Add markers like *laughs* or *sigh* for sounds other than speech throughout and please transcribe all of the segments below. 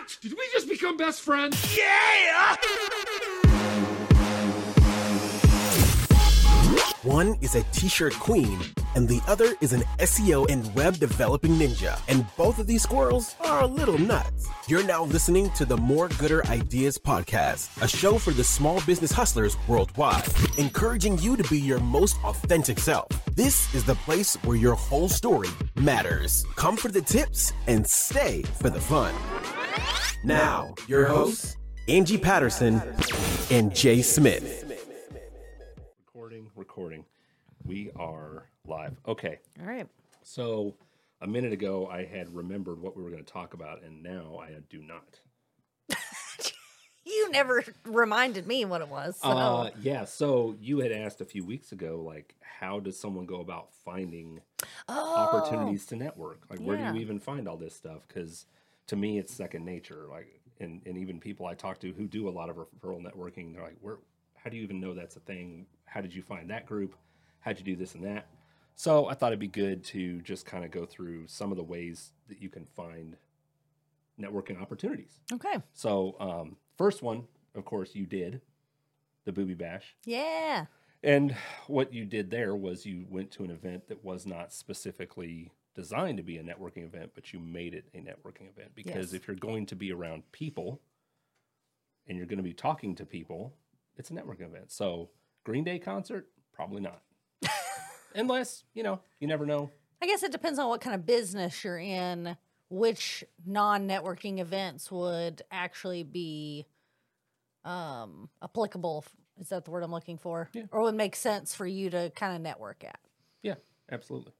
What? Did we just become best friends? Yeah! One is a t shirt queen, and the other is an SEO and web developing ninja. And both of these squirrels are a little nuts. You're now listening to the More Gooder Ideas Podcast, a show for the small business hustlers worldwide, encouraging you to be your most authentic self. This is the place where your whole story matters. Come for the tips and stay for the fun. Now, your hosts, Angie Patterson and Jay Smith. Recording, recording. We are live. Okay. All right. So a minute ago, I had remembered what we were going to talk about, and now I do not. *laughs* You never reminded me what it was. So. Uh, yeah. So you had asked a few weeks ago, like, how does someone go about finding oh, opportunities to network? Like, where do you even find all this stuff? Because to me, it's second nature. Like, and, and even people I talk to who do a lot of referral networking, they're like, where, how do you even know that's a thing? How did you find that group? How'd you do this and that? So I thought it'd be good to just kind of go through some of the ways that you can find networking opportunities. Okay. So, um, first one, of course, you did the Booby Bash. Yeah. And what you did there was you went to an event that was not specifically designed to be a networking event, but you made it a networking event. Because Yes. if you're going to be around people and you're going to be talking to people, it's a networking event. So, Green Day concert, probably not. *laughs* Unless, you know, you never know. I guess it depends on what kind of business you're in, which non-networking events would actually be um applicable. Is that the word I'm looking for? Yeah. Or would make sense for you to kind of network at. Yeah, absolutely.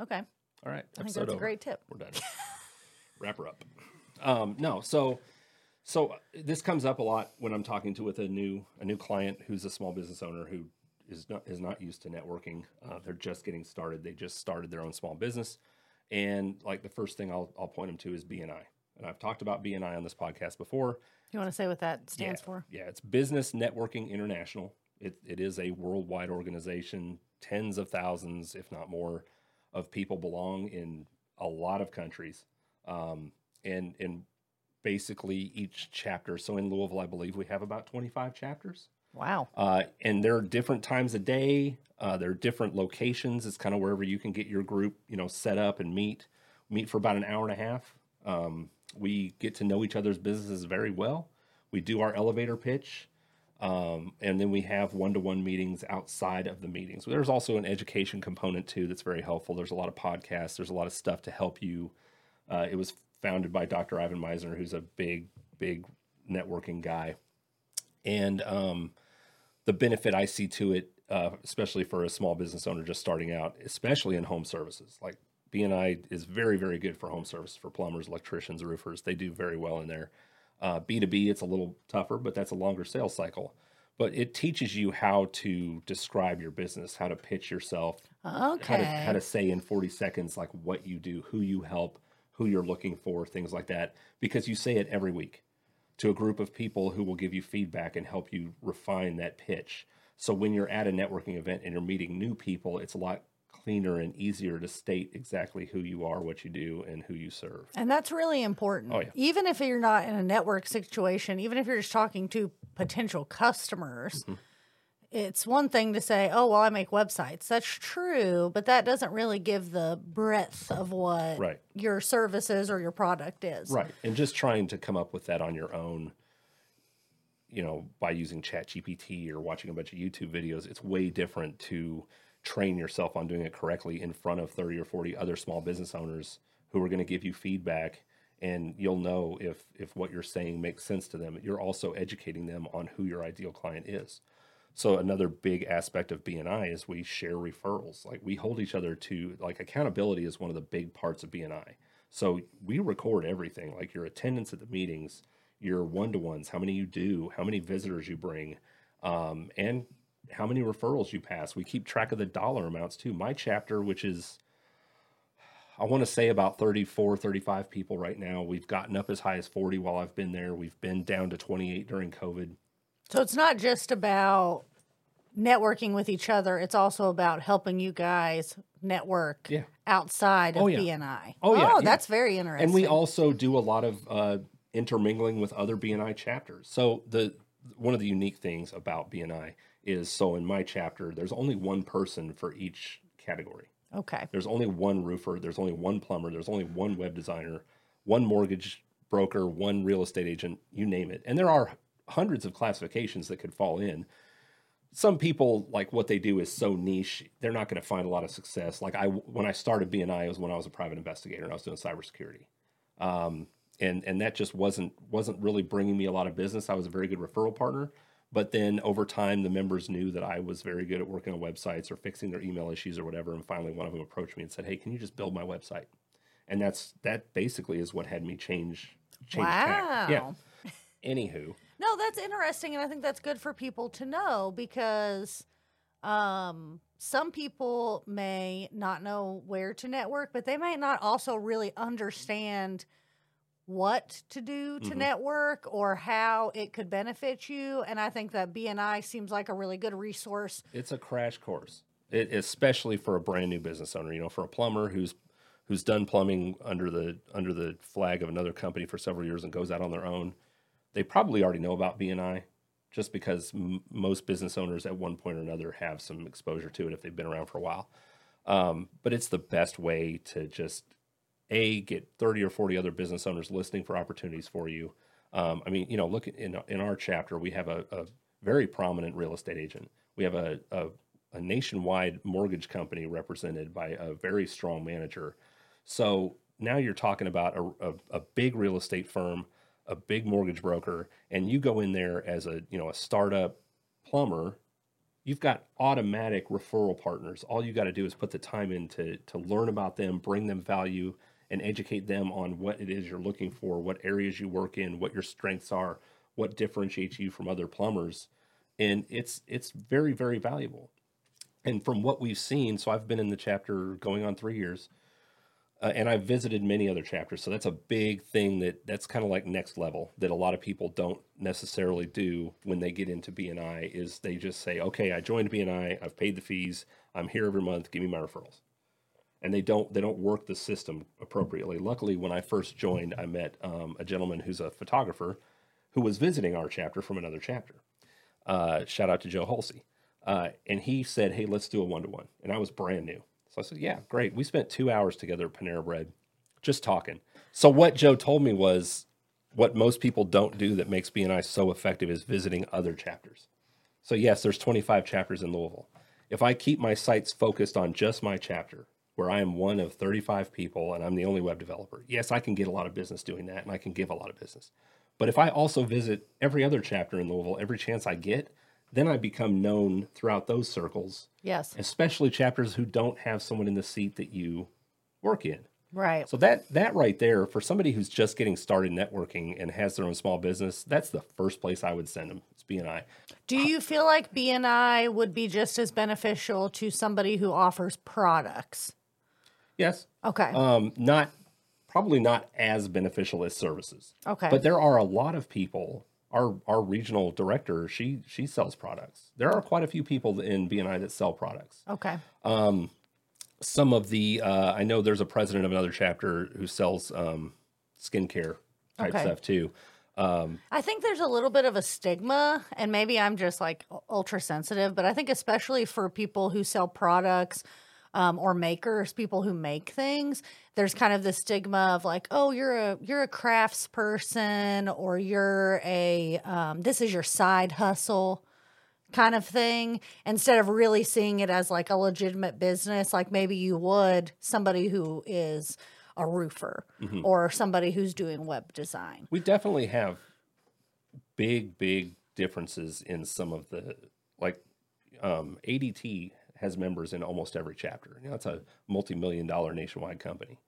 Okay. All right. I think that's a great tip. We're done. *laughs* Wrap her up. Um, no, so so uh, this comes up a lot when I'm talking to with a new a new client who's a small business owner who is not is not used to networking. Uh, they're just getting started. They just started their own small business, and like the first thing I'll I'll point them to is BNI. And I've talked about BNI on this podcast before. You want to say what that stands yeah, for? Yeah, it's Business Networking International. It, it is a worldwide organization. Tens of thousands, if not more, of people belong in a lot of countries. Um, and and basically each chapter. So in Louisville, I believe we have about 25 chapters. Wow. Uh, and there are different times a day. Uh, there are different locations. It's kind of wherever you can get your group, you know, set up and meet. Meet for about an hour and a half. Um, we get to know each other's businesses very well. We do our elevator pitch, um, and then we have one-to-one meetings outside of the meetings. There's also an education component too that's very helpful. There's a lot of podcasts. There's a lot of stuff to help you. Uh, it was founded by Dr. Ivan Misner, who's a big, big networking guy, and um, the benefit I see to it, uh, especially for a small business owner just starting out, especially in home services. Like BNI is very, very good for home service for plumbers, electricians, roofers. They do very well in there. Uh, B2B, it's a little tougher, but that's a longer sales cycle. But it teaches you how to describe your business, how to pitch yourself, how to, Okay. how to say in 40 seconds, like what you do, who you help, who you're looking for, things like that, because you say it every week to a group of people who will give you feedback and help you refine that pitch. So when you're at a networking event and you're meeting new people, it's a lot cleaner and easier to state exactly who you are, what you do, and who you serve. And that's really important. Oh, yeah. Even if you're not in a network situation, even if you're just talking to potential customers, Mm-hmm. it's one thing to say, oh, well, I make websites. That's true, but that doesn't really give the breadth of what Right. your services or your product is. Right. And just trying to come up with that on your own, you know, by using Chat GPT or watching a bunch of YouTube videos, it's way different to train yourself on doing it correctly in front of 30 or 40 other small business owners who are going to give you feedback and you'll know if if what you're saying makes sense to them. You're also educating them on who your ideal client is. So another big aspect of BNI is we share referrals. Like we hold each other to like accountability is one of the big parts of BNI. So we record everything, like your attendance at the meetings, your one-to-ones, how many you do, how many visitors you bring, um, and how many referrals you pass. We keep track of the dollar amounts too. My chapter, which is I want to say about 34, 35 people right now. We've gotten up as high as 40 while I've been there. We've been down to 28 during COVID. So it's not just about networking with each other, it's also about helping you guys network Yeah. outside of Oh, yeah. BNI. Oh, yeah, yeah. that's very interesting. And we also do a lot of uh, intermingling with other BNI chapters. So the one of the unique things about BNI is so in my chapter, there's only one person for each category. Okay. There's only one roofer, there's only one plumber, there's only one web designer, one mortgage broker, one real estate agent, you name it. And there are hundreds of classifications that could fall in. Some people like what they do is so niche, they're not going to find a lot of success. Like I when I started BNI it was when I was a private investigator and I was doing cybersecurity. Um, and and that just wasn't wasn't really bringing me a lot of business. I was a very good referral partner, but then over time the members knew that I was very good at working on websites or fixing their email issues or whatever. And finally one of them approached me and said, "Hey, can you just build my website?" And that's that basically is what had me change change tack. Yeah. Wow. Anywho, No, that's interesting, and I think that's good for people to know because um, some people may not know where to network, but they might not also really understand what to do to Mhm. network or how it could benefit you. And I think that BNI seems like a really good resource. it's a crash course, it, especially for a brand new business owner. You know, for a plumber who's who's done plumbing under the under the flag of another company for several years and goes out on their own, they probably already know about BNI, just because m- most business owners at one point or another have some exposure to it if they've been around for a while. Um, but it's the best way to just a get 30 or 40 other business owners listening for opportunities for you. Um, i mean you know look in, in our chapter we have a, a very prominent real estate agent. We have a, a, a nationwide mortgage company represented by a very strong manager. So now you're talking about a, a, a big real estate firm a big mortgage broker and you go in there as a you know a startup plumber you've got automatic referral partners. All you got to do is put the time in to, to learn about them, bring them value, and educate them on what it is you're looking for, what areas you work in, what your strengths are, what differentiates you from other plumbers. And it's it's very, very valuable. And from what we've seen, so I've been in the chapter going on three years, uh, and I've visited many other chapters. So that's a big thing that that's kind of like next level that a lot of people don't necessarily do when they get into BNI is they just say, okay, I joined BNI, I've paid the fees, I'm here every month, give me my referrals. And they don't they don't work the system appropriately. Luckily, when I first joined, I met um, a gentleman who's a photographer who was visiting our chapter from another chapter. Uh, shout out to Joe Halsey. Uh, and he said, hey, let's do a one to one. And I was brand new. So I said, yeah, great. We spent two hours together at Panera Bread just talking. So what Joe told me was what most people don't do that makes BNI so effective is visiting other chapters. So yes, there's 25 chapters in Louisville. If I keep my sights focused on just my chapter, where I am one of 35 people and I'm the only web developer, yes, I can get a lot of business doing that and I can give a lot of business. But if I also visit every other chapter in Louisville every chance I get, then I become known throughout those circles, Yes. especially chapters who don't have someone in the seat that you work in. Right. So that that right there, for somebody who's just getting started networking and has their own small business, that's the first place I would send them. It's BNI. Do you feel like BNI would be just as beneficial to somebody who offers products? Yes, Okay. um, not probably not as beneficial as services, okay. but there are a lot of people. Our our regional director, she she sells products. There are quite a few people in BNI that sell products. okay. Um, some of the uh, I know there's a president of another chapter who sells um, skincare type Okay. stuff too. Um, I think there's a little bit of a stigma, and maybe I'm just like ultra sensitive, but I think especially for people who sell products um, or makers, people who make things, there's kind of the stigma of like, oh, you're a you're a crafts person, or you're a um, this is your side hustle kind of thing instead of really seeing it as like a legitimate business like maybe you would somebody who is a roofer Mm-hmm. or somebody who's doing web design we definitely have big big differences in some of the like um, ADT has members in almost every chapter. You know, it's a multi-million dollar nationwide company.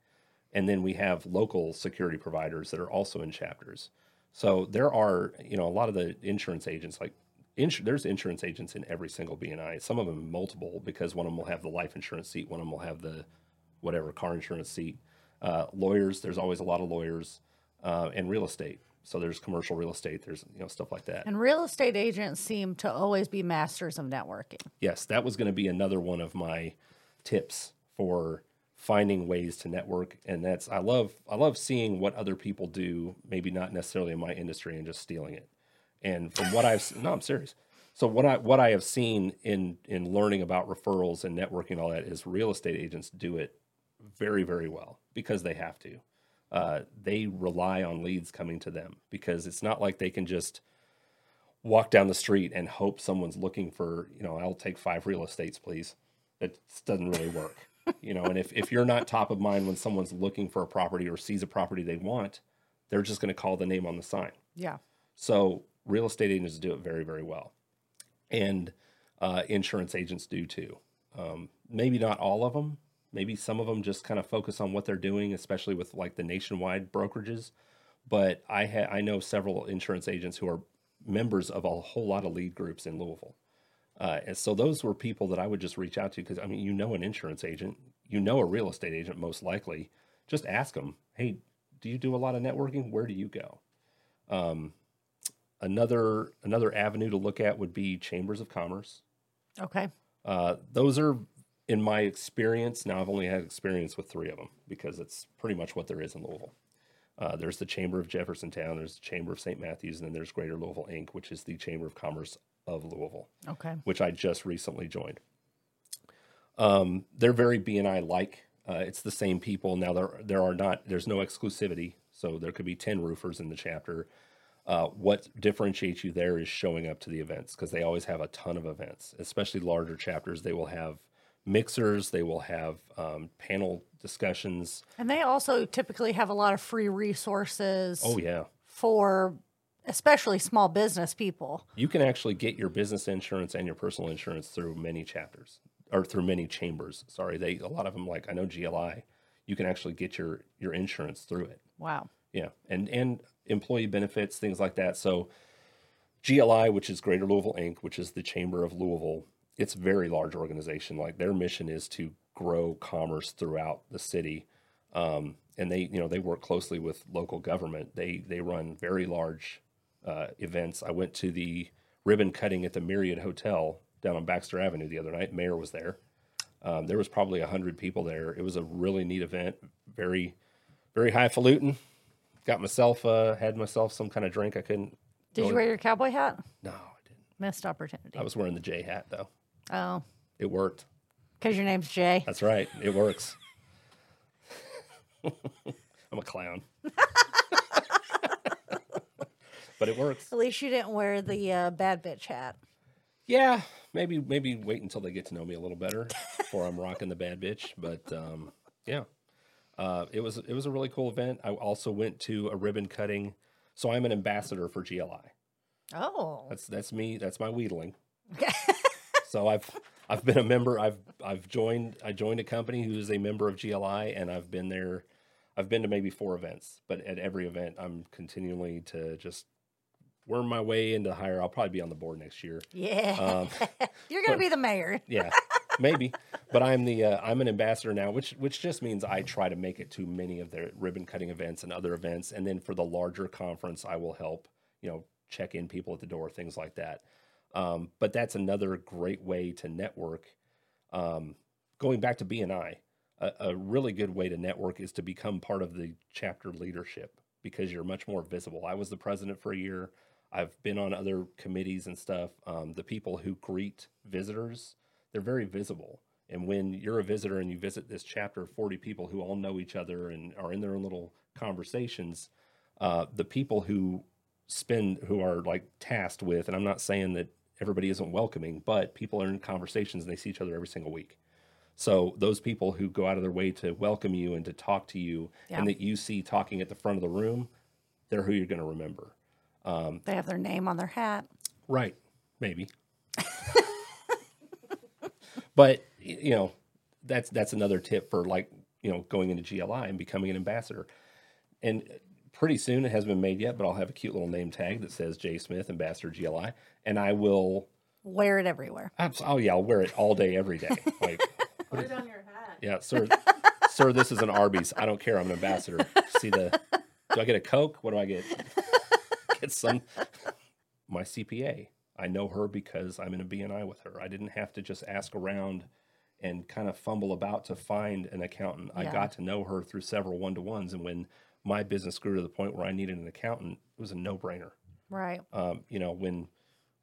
And then we have local security providers that are also in chapters. So there are, you know, a lot of the insurance agents like there's insurance agents in every single BNI. Some of them multiple because one of them will have the life insurance seat, one of them will have the whatever car insurance seat. Uh, lawyers, there's always a lot of lawyers, uh, and real estate. So there's commercial real estate. There's you know stuff like that. And real estate agents seem to always be masters of networking. yes, that was going to be another one of my tips for finding ways to network and that's i love i love seeing what other people do maybe not necessarily in my industry and just stealing it and from what i've no i'm serious so what i what i have seen in in learning about referrals and networking and all that is real estate agents do it very very well because they have to uh, they rely on leads coming to them because it's not like they can just walk down the street and hope someone's looking for you know i'll take five real estates please. It doesn't really work you know and if, if you're not top of mind when someone's looking for a property or sees a property they want they're just going to call the name on the sign. Yeah. so real estate agents do it very very well. And uh, insurance agents do too. Um, maybe not all of them maybe some of them just kind of focus on what they're doing especially with like the nationwide brokerages but i ha- i know several insurance agents who are members of a whole lot of lead groups in louisville uh, and so those were people that I would just reach out to because I mean, you know, an insurance agent, you know, a real estate agent, most likely. Just ask them, hey, do you do a lot of networking? Where do you go? Um, another another avenue to look at would be chambers of commerce. Okay. Uh, those are, in my experience, now I've only had experience with three of them because it's pretty much what there is in Louisville. Uh, there's the Chamber of Jeffersontown, there's the Chamber of St. Matthews, and then there's Greater Louisville Inc., which is the Chamber of Commerce of Louisville Okay. which I just recently joined. Um, they're very BNI like. Uh, it's the same people now. There there are not there's no exclusivity, so there could be ten roofers in the chapter. Uh, what differentiates you there is showing up to the events because they always have a ton of events, especially larger chapters. They will have mixers, they will have um, panel discussions. And they also typically have a lot of free resources Oh yeah, for especially small business people. you can actually get your business insurance and your personal insurance through many chapters or through many chambers. Sorry, they a lot of them like I know GLI. You can actually get your your insurance through it. Wow. Yeah, and and employee benefits, things like that. So GLI, which is Greater Louisville Inc., which is the Chamber of Louisville, it's a very large organization. Like their mission is to grow commerce throughout the city, um, and they you know they work closely with local government. They they run very large uh, events. I went to the ribbon cutting at the Myriad Hotel down on Baxter Avenue the other night. Mayor was there. Um, there was probably a hundred people there. It was a really neat event. Very, very highfalutin. Got myself, uh, had myself some kind of drink. I couldn't. Did you wear your cowboy hat? No, I didn't. Missed opportunity. I was wearing the J hat though. Oh, It worked. because your name's Jay. That's right. It works. *laughs* I'm a clown. but it works. At least you didn't wear the uh, bad bitch hat. Yeah, maybe maybe wait until they get to know me a little better before I'm rocking the bad bitch. But um, yeah, uh, it was it was a really cool event. I also went to a ribbon cutting. So I'm an ambassador for GLI. Oh, That's that's me. That's my wheedling. *laughs* so I've I've been a member. I've I've joined. I joined a company who is a member of GLI, and I've been there. I've been to maybe four events, but at every event, I'm continually to just worm my way into higher. I'll probably be on the board next year. yeah. Um, *laughs* You're gonna be the mayor. *laughs* yeah, maybe. But I'm the uh, I'm an ambassador now, which which just means I try to make it to many of their ribbon cutting events and other events, and then for the larger conference, I will help you know check in people at the door, things like that. Um, but that's another great way to network. Um, going back to BNI, a, a really good way to network is to become part of the chapter leadership because you're much more visible. I was the president for a year. I've been on other committees and stuff. Um, the people who greet visitors, they're very visible. And when you're a visitor and you visit this chapter of 40 people who all know each other and are in their own little conversations, uh, the people who spend, who are like tasked with, and I'm not saying that everybody isn't welcoming, but people are in conversations and they see each other every single week. So those people who go out of their way to welcome you and to talk to you Yeah. and that you see talking at the front of the room, they're who you're going to remember. Um, they have their name on their hat. Right. Maybe. *laughs* but you know, that's that's another tip for like, you know, going into GLI and becoming an ambassador. And pretty soon it hasn't been made yet, but I'll have a cute little name tag that says Jay Smith, Ambassador GLI, and I will Wear it everywhere. abs- oh yeah, I'll wear it all day every day. *laughs* Like Put it on your hat. Yeah, sir. sir, this is an Arby's. I don't care. I'm an ambassador. See the? Do I get a Coke? What do I get? *laughs* Get some. My CPA. I know her because I'm in a BNI with her. I didn't have to just ask around and kind of fumble about to find an accountant. I got to know her through several one to ones, and when my business grew to the point where I needed an accountant, it was a no brainer. Right. Um, you know, when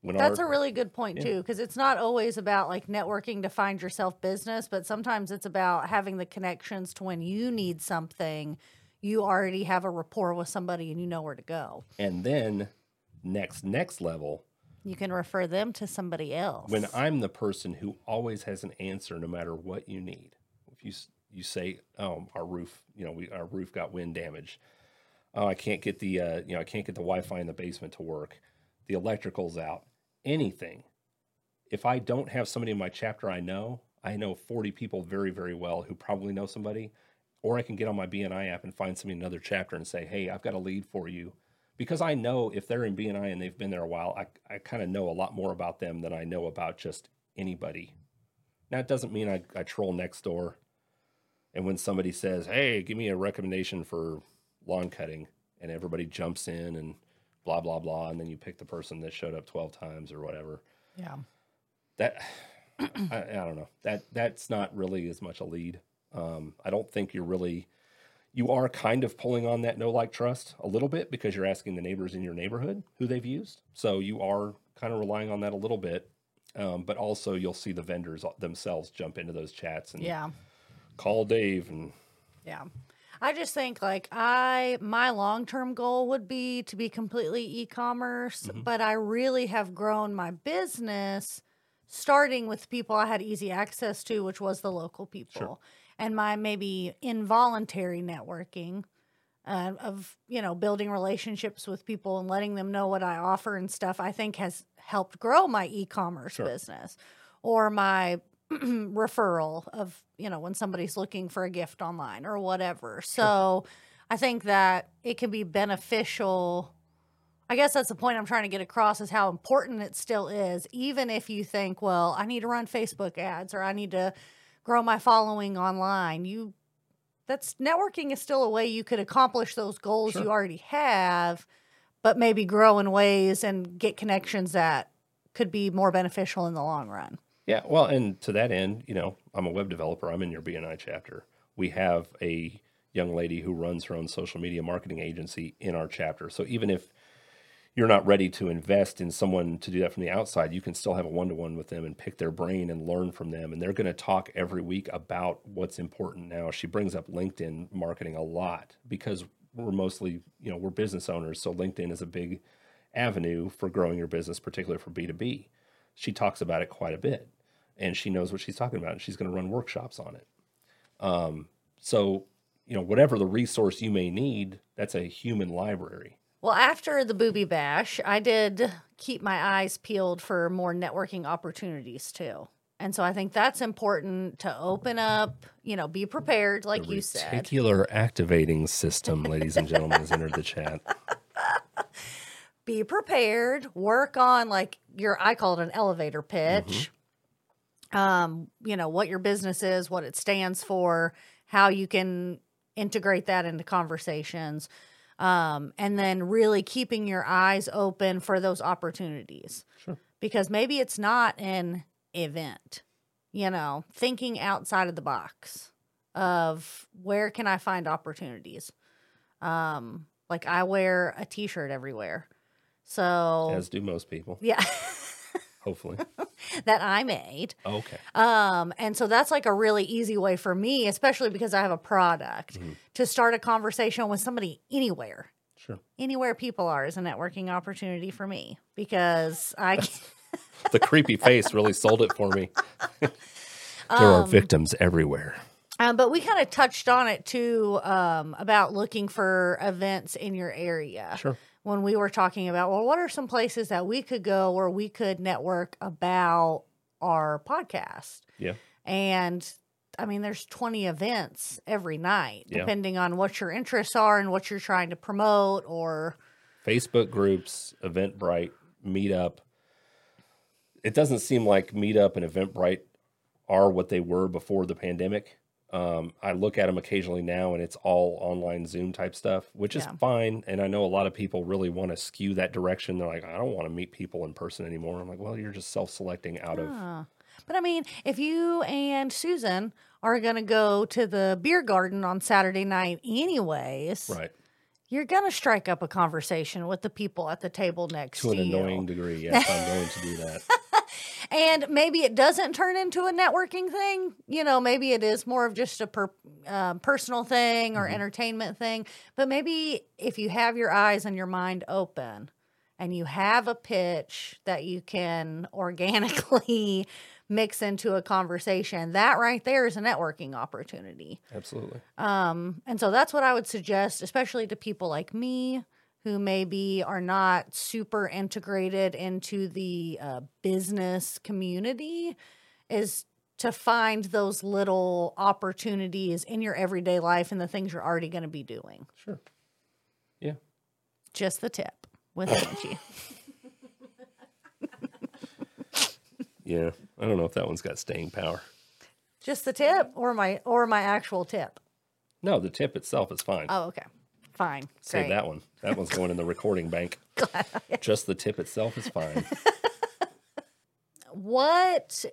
when That's our, a really good point too, because it's not always about like networking to find yourself business, but sometimes it's about having the connections to when you need something, you already have a rapport with somebody and you know where to go. and then next next level You can refer them to somebody else. when I'm the person who always has an answer no matter what you need. If you you say, "Oh, our roof, you know, we our roof got wind damage. Oh, I can't get the uh, you know, I can't get the Wi-Fi in the basement to work. The electrical's out. Anything. If I don't have somebody in my chapter I know, I know 40 people very very well who probably know somebody, or I can get on my BNI app and find somebody in another chapter and say, "Hey, I've got a lead for you." because I know if they're in BNI and they've been there a while, I, I kind of know a lot more about them than I know about just anybody. Now, it doesn't mean I, I troll next door. And when somebody says, hey, give me a recommendation for lawn cutting, and everybody jumps in and blah, blah, blah, and then you pick the person that showed up 12 times or whatever. yeah. That, *clears throat* I, I don't know. That That's not really as much a lead. Um, I don't think you're really you are kind of pulling on that no like trust a little bit because you're asking the neighbors in your neighborhood who they've used. So you are kind of relying on that a little bit. Um, but also you'll see the vendors themselves jump into those chats and Yeah. Call Dave and Yeah. I just think like I my long-term goal would be to be completely e-commerce, but I really have grown my business starting with people I had easy access to, which was the local people. And my maybe involuntary networking uh, of, you know, building relationships with people and letting them know what I offer and stuff, I think has helped grow my e-commerce Sure. business or my *clears throat* referral of you know when somebody's looking for a gift online or whatever. So i think that it can be beneficial. I guess that's the point i'm trying to get across is how important it still is even if you think well i need to run facebook ads or i need to grow my following online. You that's networking is still a way you could accomplish those goals Sure. you already have but maybe grow in ways and get connections that could be more beneficial in the long run Yeah, well, and to that end, you know, I'm a web developer. I'm in your BNI chapter. We have a young lady who runs her own social media marketing agency in our chapter. So even if you're not ready to invest in someone to do that from the outside, you can still have a one to one with them and pick their brain and learn from them. And they're going to talk every week about what's important now. She brings up LinkedIn marketing a lot because we're mostly, you know, we're business owners. So LinkedIn is a big avenue for growing your business, particularly for B2B. She talks about it quite a bit and she knows what she's talking about and she's going to run workshops on it. Um, so, you know, whatever the resource you may need, that's a human library. Well, after the booby bash, I did keep my eyes peeled for more networking opportunities too. And so I think that's important to open up, you know, be prepared, like you said. Reticular activating system, ladies and gentlemen, has entered the chat. *laughs* Be prepared, work on like your, I call it an elevator pitch. Um, you know, what your business is, what it stands for, how you can integrate that into conversations. Um, and then really keeping your eyes open for those opportunities. Sure. Because maybe it's not an event, you know, thinking outside of the box of where can I find opportunities? Um, like I wear a t shirt everywhere. So, As do most people, yeah, *laughs* hopefully. *laughs* that I made. Okay. Um, and so that's like a really easy way for me, especially because I have a product, to start a conversation with somebody anywhere. Sure. Anywhere people are is a networking opportunity for me because I *laughs* The creepy face really sold it for me. *laughs* there are victims everywhere. Um, but we kind of touched on it too um, about looking for events in your area. Sure. When we were talking about, well, what are some places that we could go where we could network about our podcast? Yeah. And I mean, there's 20 events every night, Yeah. depending on what your interests are and what you're trying to promote or. Facebook groups, Eventbrite, Meetup. It doesn't seem like Meetup and Eventbrite are what they were before the pandemic. Um, I look at them occasionally now and it's all online Zoom type stuff, which is fine. And I know a lot of people really want to skew that direction. They're like, I don't want to meet people in person anymore. I'm like, well, you're just self selecting out of Ah. But I mean, if you and Susan are going to go to the beer garden on Saturday night, anyways, Right. you're going to strike up a conversation with the people at the table next To you. to, an you. annoying degree. Yes, I'm going to do that. *laughs* And maybe it doesn't turn into a networking thing. You know, maybe it is more of just a per, uh, personal thing or entertainment thing. But maybe if you have your eyes and your mind open and you have a pitch that you can *laughs* organically mix into a conversation, that right there is a networking opportunity. Absolutely. Um, and so that's what I would suggest, especially to people like me who maybe are not super integrated into the uh, business community, is to find those little opportunities in your everyday life and the things you're already going to be doing. Sure. Yeah. Just the tip with Angie. *laughs* Yeah. I don't know if that one's got staying power. Just the tip or my or my actual tip. No, the tip itself is fine. Oh, okay. Fine. Save Great. that one. That one's going in the recording bank. *laughs* *laughs* Just the tip itself is fine. *laughs* what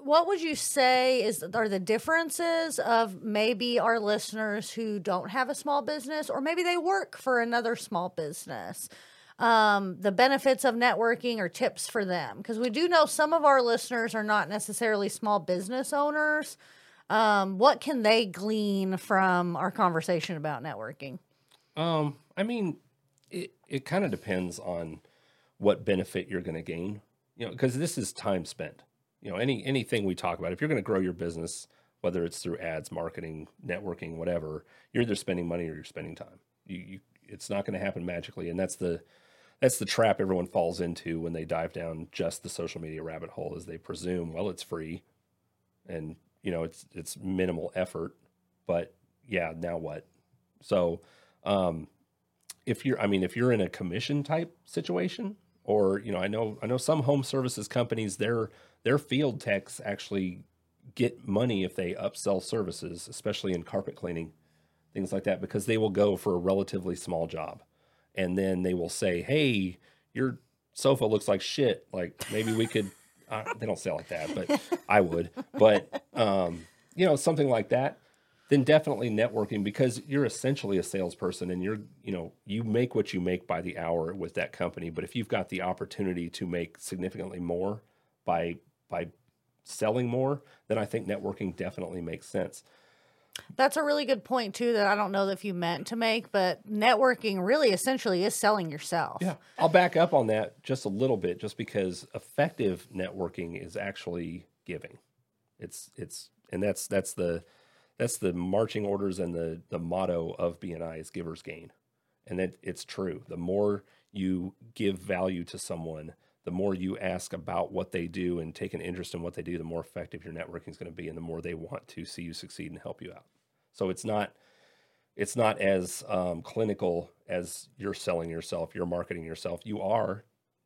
what would you say is are the differences of maybe our listeners who don't have a small business or maybe they work for another small business um, the benefits of networking or tips for them because we do know some of our listeners are not necessarily small business owners um, what can they glean from our conversation about networking Um, I mean, it it kind of depends on what benefit you're going to gain. You know, because this is time spent. You know, any anything we talk about, if you're going to grow your business, whether it's through ads, marketing, networking, whatever, you're either spending money or you're spending time. You, you it's not going to happen magically, and that's the that's the trap everyone falls into when they dive down just the social media rabbit hole. Is they presume, well, it's free, and you know, it's it's minimal effort, but yeah, now what? So um, if you're, I mean, if you're in a commission type situation, or you know, I know, I know some home services companies, their their field techs actually get money if they upsell services, especially in carpet cleaning, things like that, because they will go for a relatively small job, and then they will say, "Hey, your sofa looks like shit. Like maybe we could." *laughs* Uh, they don't say like that, but I would. But um, you know, something like that then definitely networking because you're essentially a salesperson and you're you know you make what you make by the hour with that company. But if you've got the opportunity to make significantly more by by selling more then i think networking definitely makes sense. That's a really good point too that I don't know if you meant to make, but networking really essentially is selling yourself. yeah. I'll back up on that just a little bit just because effective networking is actually giving. It's it's and that's that's the that's the marching orders and the the motto of bni is givers gain. And that it's true. The more you give value to someone the more you ask about what they do and take an interest in what they do the more effective your networking is going to be and the more they want to see you succeed and help you out. So it's not it's not as um, clinical as you're selling yourself you're marketing yourself. You are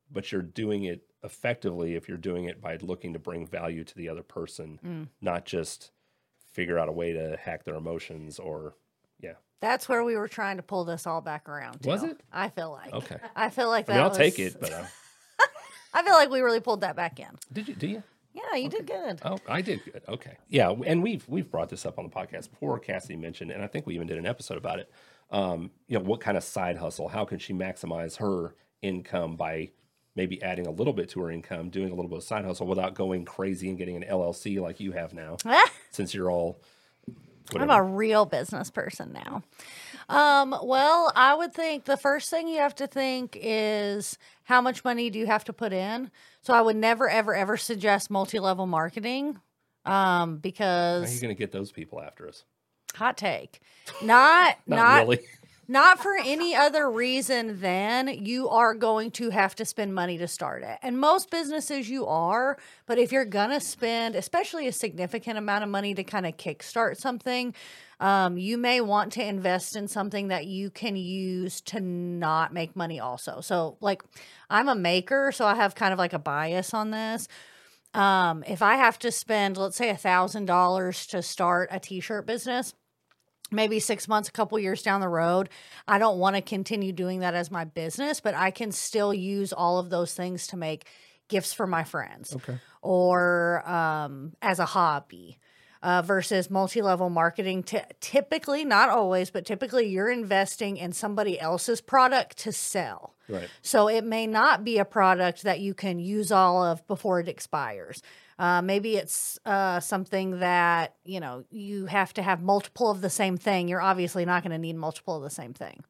but you're doing it effectively if you're doing it by looking to bring value to the other person not just figure out a way to hack their emotions or yeah That's where we were trying to pull this all back around. To. Was it? I feel like. Okay. I feel like i that. mean i'll was- take it but uh, *laughs* I feel like we really pulled that back in. did you do you Yeah, you did good. Oh, I did good. Okay. Yeah, and we've we've brought this up on the podcast before. Cassidy mentioned, and I think we even did an episode about it. Um, you know, what kind of side hustle? How can she maximize her income by maybe adding a little bit to her income, doing a little bit of side hustle without going crazy and getting an LLC like you have now, *laughs* since you're all. I'm a real business person now. Um, well, I would think the first thing you have to think is how much money do you have to put in? So I would never, ever, ever suggest multi-level marketing um, How are you going to get those people after us? hot take, not *laughs* Not, not really. Not for any other reason than you are going to have to spend money to start it. And most businesses you are, but if you're going to spend, especially a significant amount of money to kind of kickstart something, um, you may want to invest in something that you can use to not make money also. So, like, I'm a maker, so I have kind of like a bias on this. Um, if I have to spend, let's say, a thousand dollars to start a t-shirt business, maybe six months, a couple years down the road, I don't want to continue doing that as my business, but I can still use all of those things to make gifts for my friends Okay. or um, as a hobby. Uh, versus multi-level marketing T- typically not always but typically you're investing in somebody else's product to sell Right. so it may not be a product that you can use all of before it expires. Uh, maybe it's uh, something that you know you have to have multiple of the same thing. You're obviously not going to need multiple of the same thing.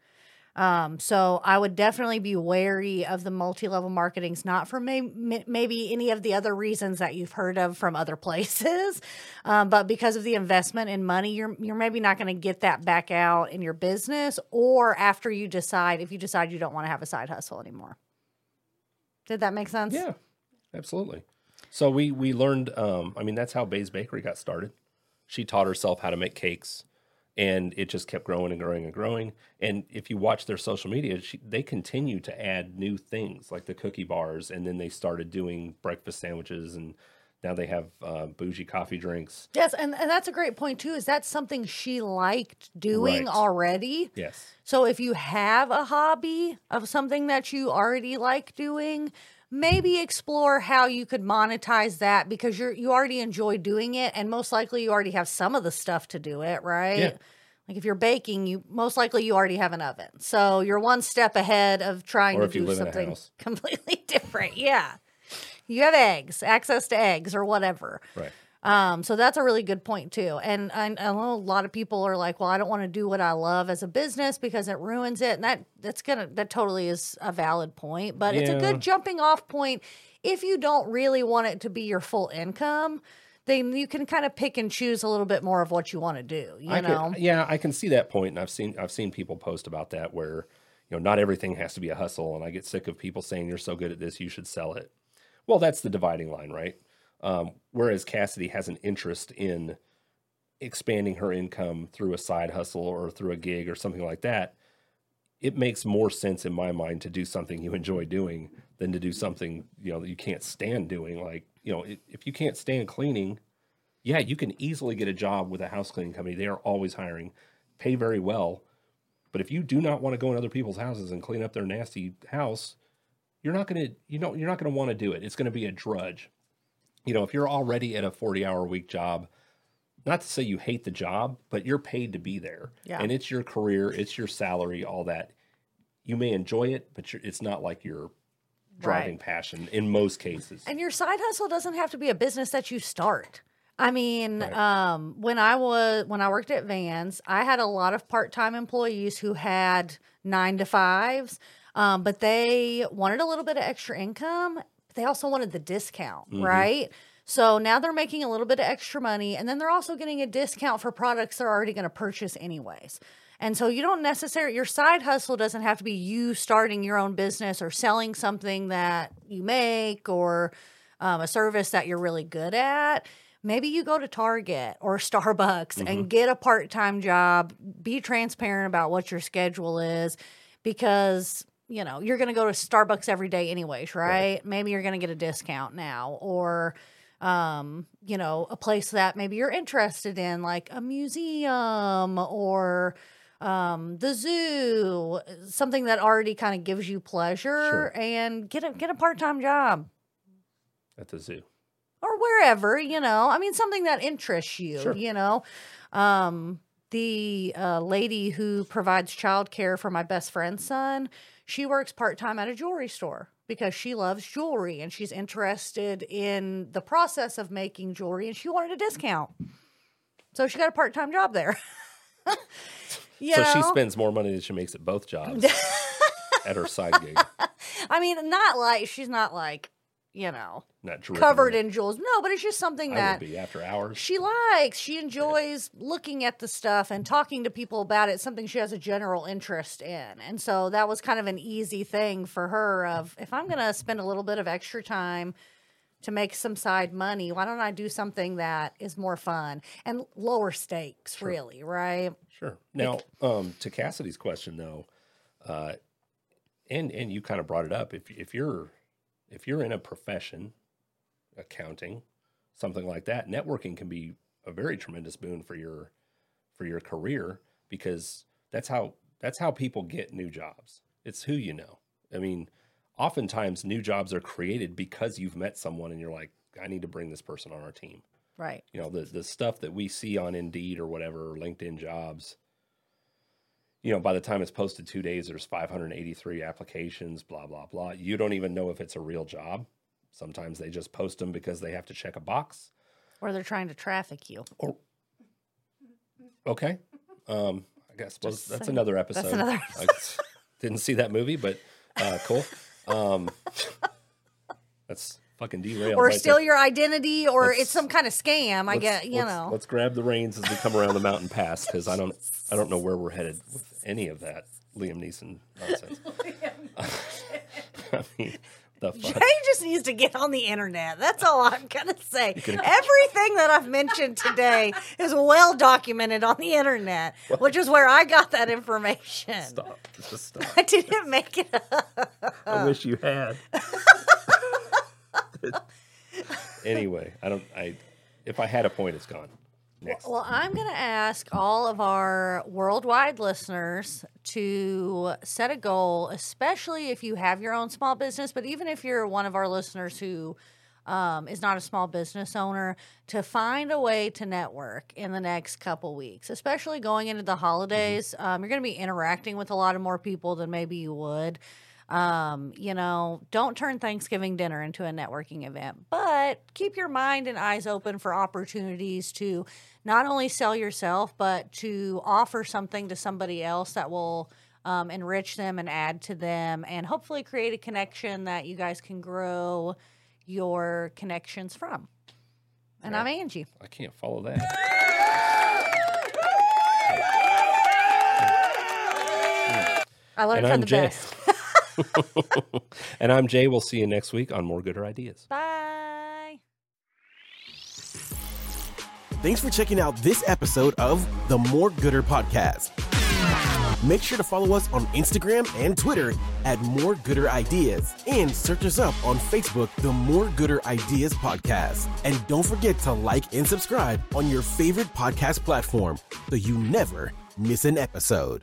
Um, so I would definitely be wary of the multi-level marketings, not for may- may- maybe any of the other reasons that you've heard of from other *laughs* places, um, but because of the investment in money, you're you're maybe not going to get that back out in your business, or after you decide if you decide you don't want to have a side hustle anymore. Did that make sense? Yeah, absolutely. So we we learned. Um, I mean, that's how Bay's Bakery got started. She taught herself how to make cakes, and it just kept growing and growing and growing. And if you watch their social media, she, they continue to add new things like the cookie bars, and then they started doing breakfast sandwiches, and now they have uh, bougie coffee drinks. Yes, and, and that's a great point too. Is that something she liked doing Right. already? Yes. So if you have a hobby of something that you already like doing, maybe explore how you could monetize that because you're you already enjoy doing it and most likely you already have some of the stuff to do it, right? Yeah. Like if you're baking, you most likely you already have an oven. So you're one step ahead of trying Or to do live in a something *laughs* completely different. Yeah. You have eggs, access to eggs or whatever. Right. Um, so that's a really good point too. And I, I know a lot of people are like, "Well, I don't want to do what I love as a business because it ruins it." And that that's gonna that totally is a valid point. But it's a good jumping off point if you don't really want it to be your full income. Then you can kind of pick and choose a little bit more of what you want to do. You I know, can, yeah, I can see that point, and I've seen I've seen people post about that where you know not everything has to be a hustle, and I get sick of people saying you're so good at this, you should sell it. Well, that's the dividing line, right? Um, whereas Cassidy has an interest in expanding her income through a side hustle or through a gig or something like that. It makes more sense in my mind to do something you enjoy doing than to do something you know that you can't stand doing. Like you know, if, you can't stand cleaning, yeah, you can easily get a job with a house cleaning company. They are always hiring, pay very well. But if you do not want to go in other people's houses and clean up their nasty house, you're not to you know you're not to want to do it. It's to be a drudge. You know, if you're already at a 40-hour week job, not to say you hate the job, but you're paid to be there. Yeah. And it's your career, it's your salary, all that. You may enjoy it, but you're, it's not like your driving Right. passion in most cases. And your side hustle doesn't have to be a business that you start. I mean, Right. um, when I was when I worked at Vans, I had a lot of part time employees who had nine to fives, um, but they wanted a little bit of extra income. They also wanted the discount, right? So now they're making a little bit of extra money, and then they're also getting a discount for products they're already going to purchase anyways. And so you don't necessarily, your side hustle doesn't have to be you starting your own business or selling something that you make or um, a service that you're really good at. Maybe you go to Target or *laughs* Starbucks and get a part time job. Be transparent about what your schedule is because, you know, you're going to go to Starbucks every day, anyways, right? Maybe you're going to get a discount now or, um, you know, a place that maybe you're interested in, like a museum or um, the zoo, something that already kind of gives you pleasure, Sure. and get a get a part time job at the zoo. or wherever, you know. I mean, something that interests you, Sure. you know. Um, the uh, lady who provides childcare for my best friend's son, she works part time at a jewelry store because she loves jewelry and she's interested in the process of making jewelry and she wanted a discount. So she got a part time job there. *laughs* so know? she spends more money than she makes at both jobs *laughs* at her side gig. *laughs* I mean, not like she's not like, you know, Not covered in jewels. No, but it's just something I that would be after hours. she likes. She enjoys looking at the stuff and talking to people about it. Something she has a general interest in, and so that was kind of an easy thing for her. Of if I'm going to spend a little bit of extra time to make some side money, why don't I do something that is more fun and lower stakes, really, right? Sure. Now, um, to Cassidy's question though, uh, and and you kind of brought it up. If if you're if you're in a profession, accounting, something like that, networking can be a very tremendous boon for your for your career because that's how that's how people get new jobs. It's who you know. I mean, oftentimes new jobs are created because you've met someone and you're like, I need to bring this person on our team. Right. You know, the the stuff that we see on Indeed or whatever, LinkedIn jobs. You know, by the time it's posted two days, there's 583 applications, blah, blah, blah. You don't even know if it's a real job. Sometimes they just post them because they have to check a box. Or they're trying to traffic you. Or okay, um, I guess Just that's saying. another episode. That's another *laughs* I didn't see that movie, but uh, cool. Um, *laughs* that's fucking derailed. Or right steal there. your identity, or Let's- it's some kind of scam. I get, you let's- know. Let's grab the reins as we come around the mountain pass because I don't, *laughs* I don't know where we're headed with any of that Liam Neeson nonsense. *laughs* *laughs* I mean, the fuck. Jay just needs to get on the internet. That's all I'm gonna say. Everything that I've mentioned today is well documented on the internet, which is where I got that information. Stop. Just stop. I didn't make it up. I wish you had. *laughs* anyway, I don't. I if I had a point, it's gone. Next. Well, I'm going to ask all of our worldwide listeners to set a goal, especially if you have your own small business, but even if you're one of our listeners who um, is not a small business owner, to find a way to network in the next couple weeks, especially going into the holidays. Um, you're going to be interacting with a lot of more people than maybe you would. Um, you know, don't turn Thanksgiving dinner into a networking event, but keep your mind and eyes open for opportunities to not only sell yourself, but to offer something to somebody else that will um, enrich them and add to them and hopefully create a connection that you guys can grow your connections from. And I'm Angie. I can't follow that. I learned And from I'm the Jay. best. *laughs* *laughs* and I'm Jay. We'll see you next week on More Gooder Ideas. Bye. Thanks for checking out this episode of the More Gooder Podcast. Make sure to follow us on Instagram and Twitter at More Gooder Ideas and search us up on Facebook, the More Gooder Ideas Podcast. And don't forget to like and subscribe on your favorite podcast platform so you never miss an episode.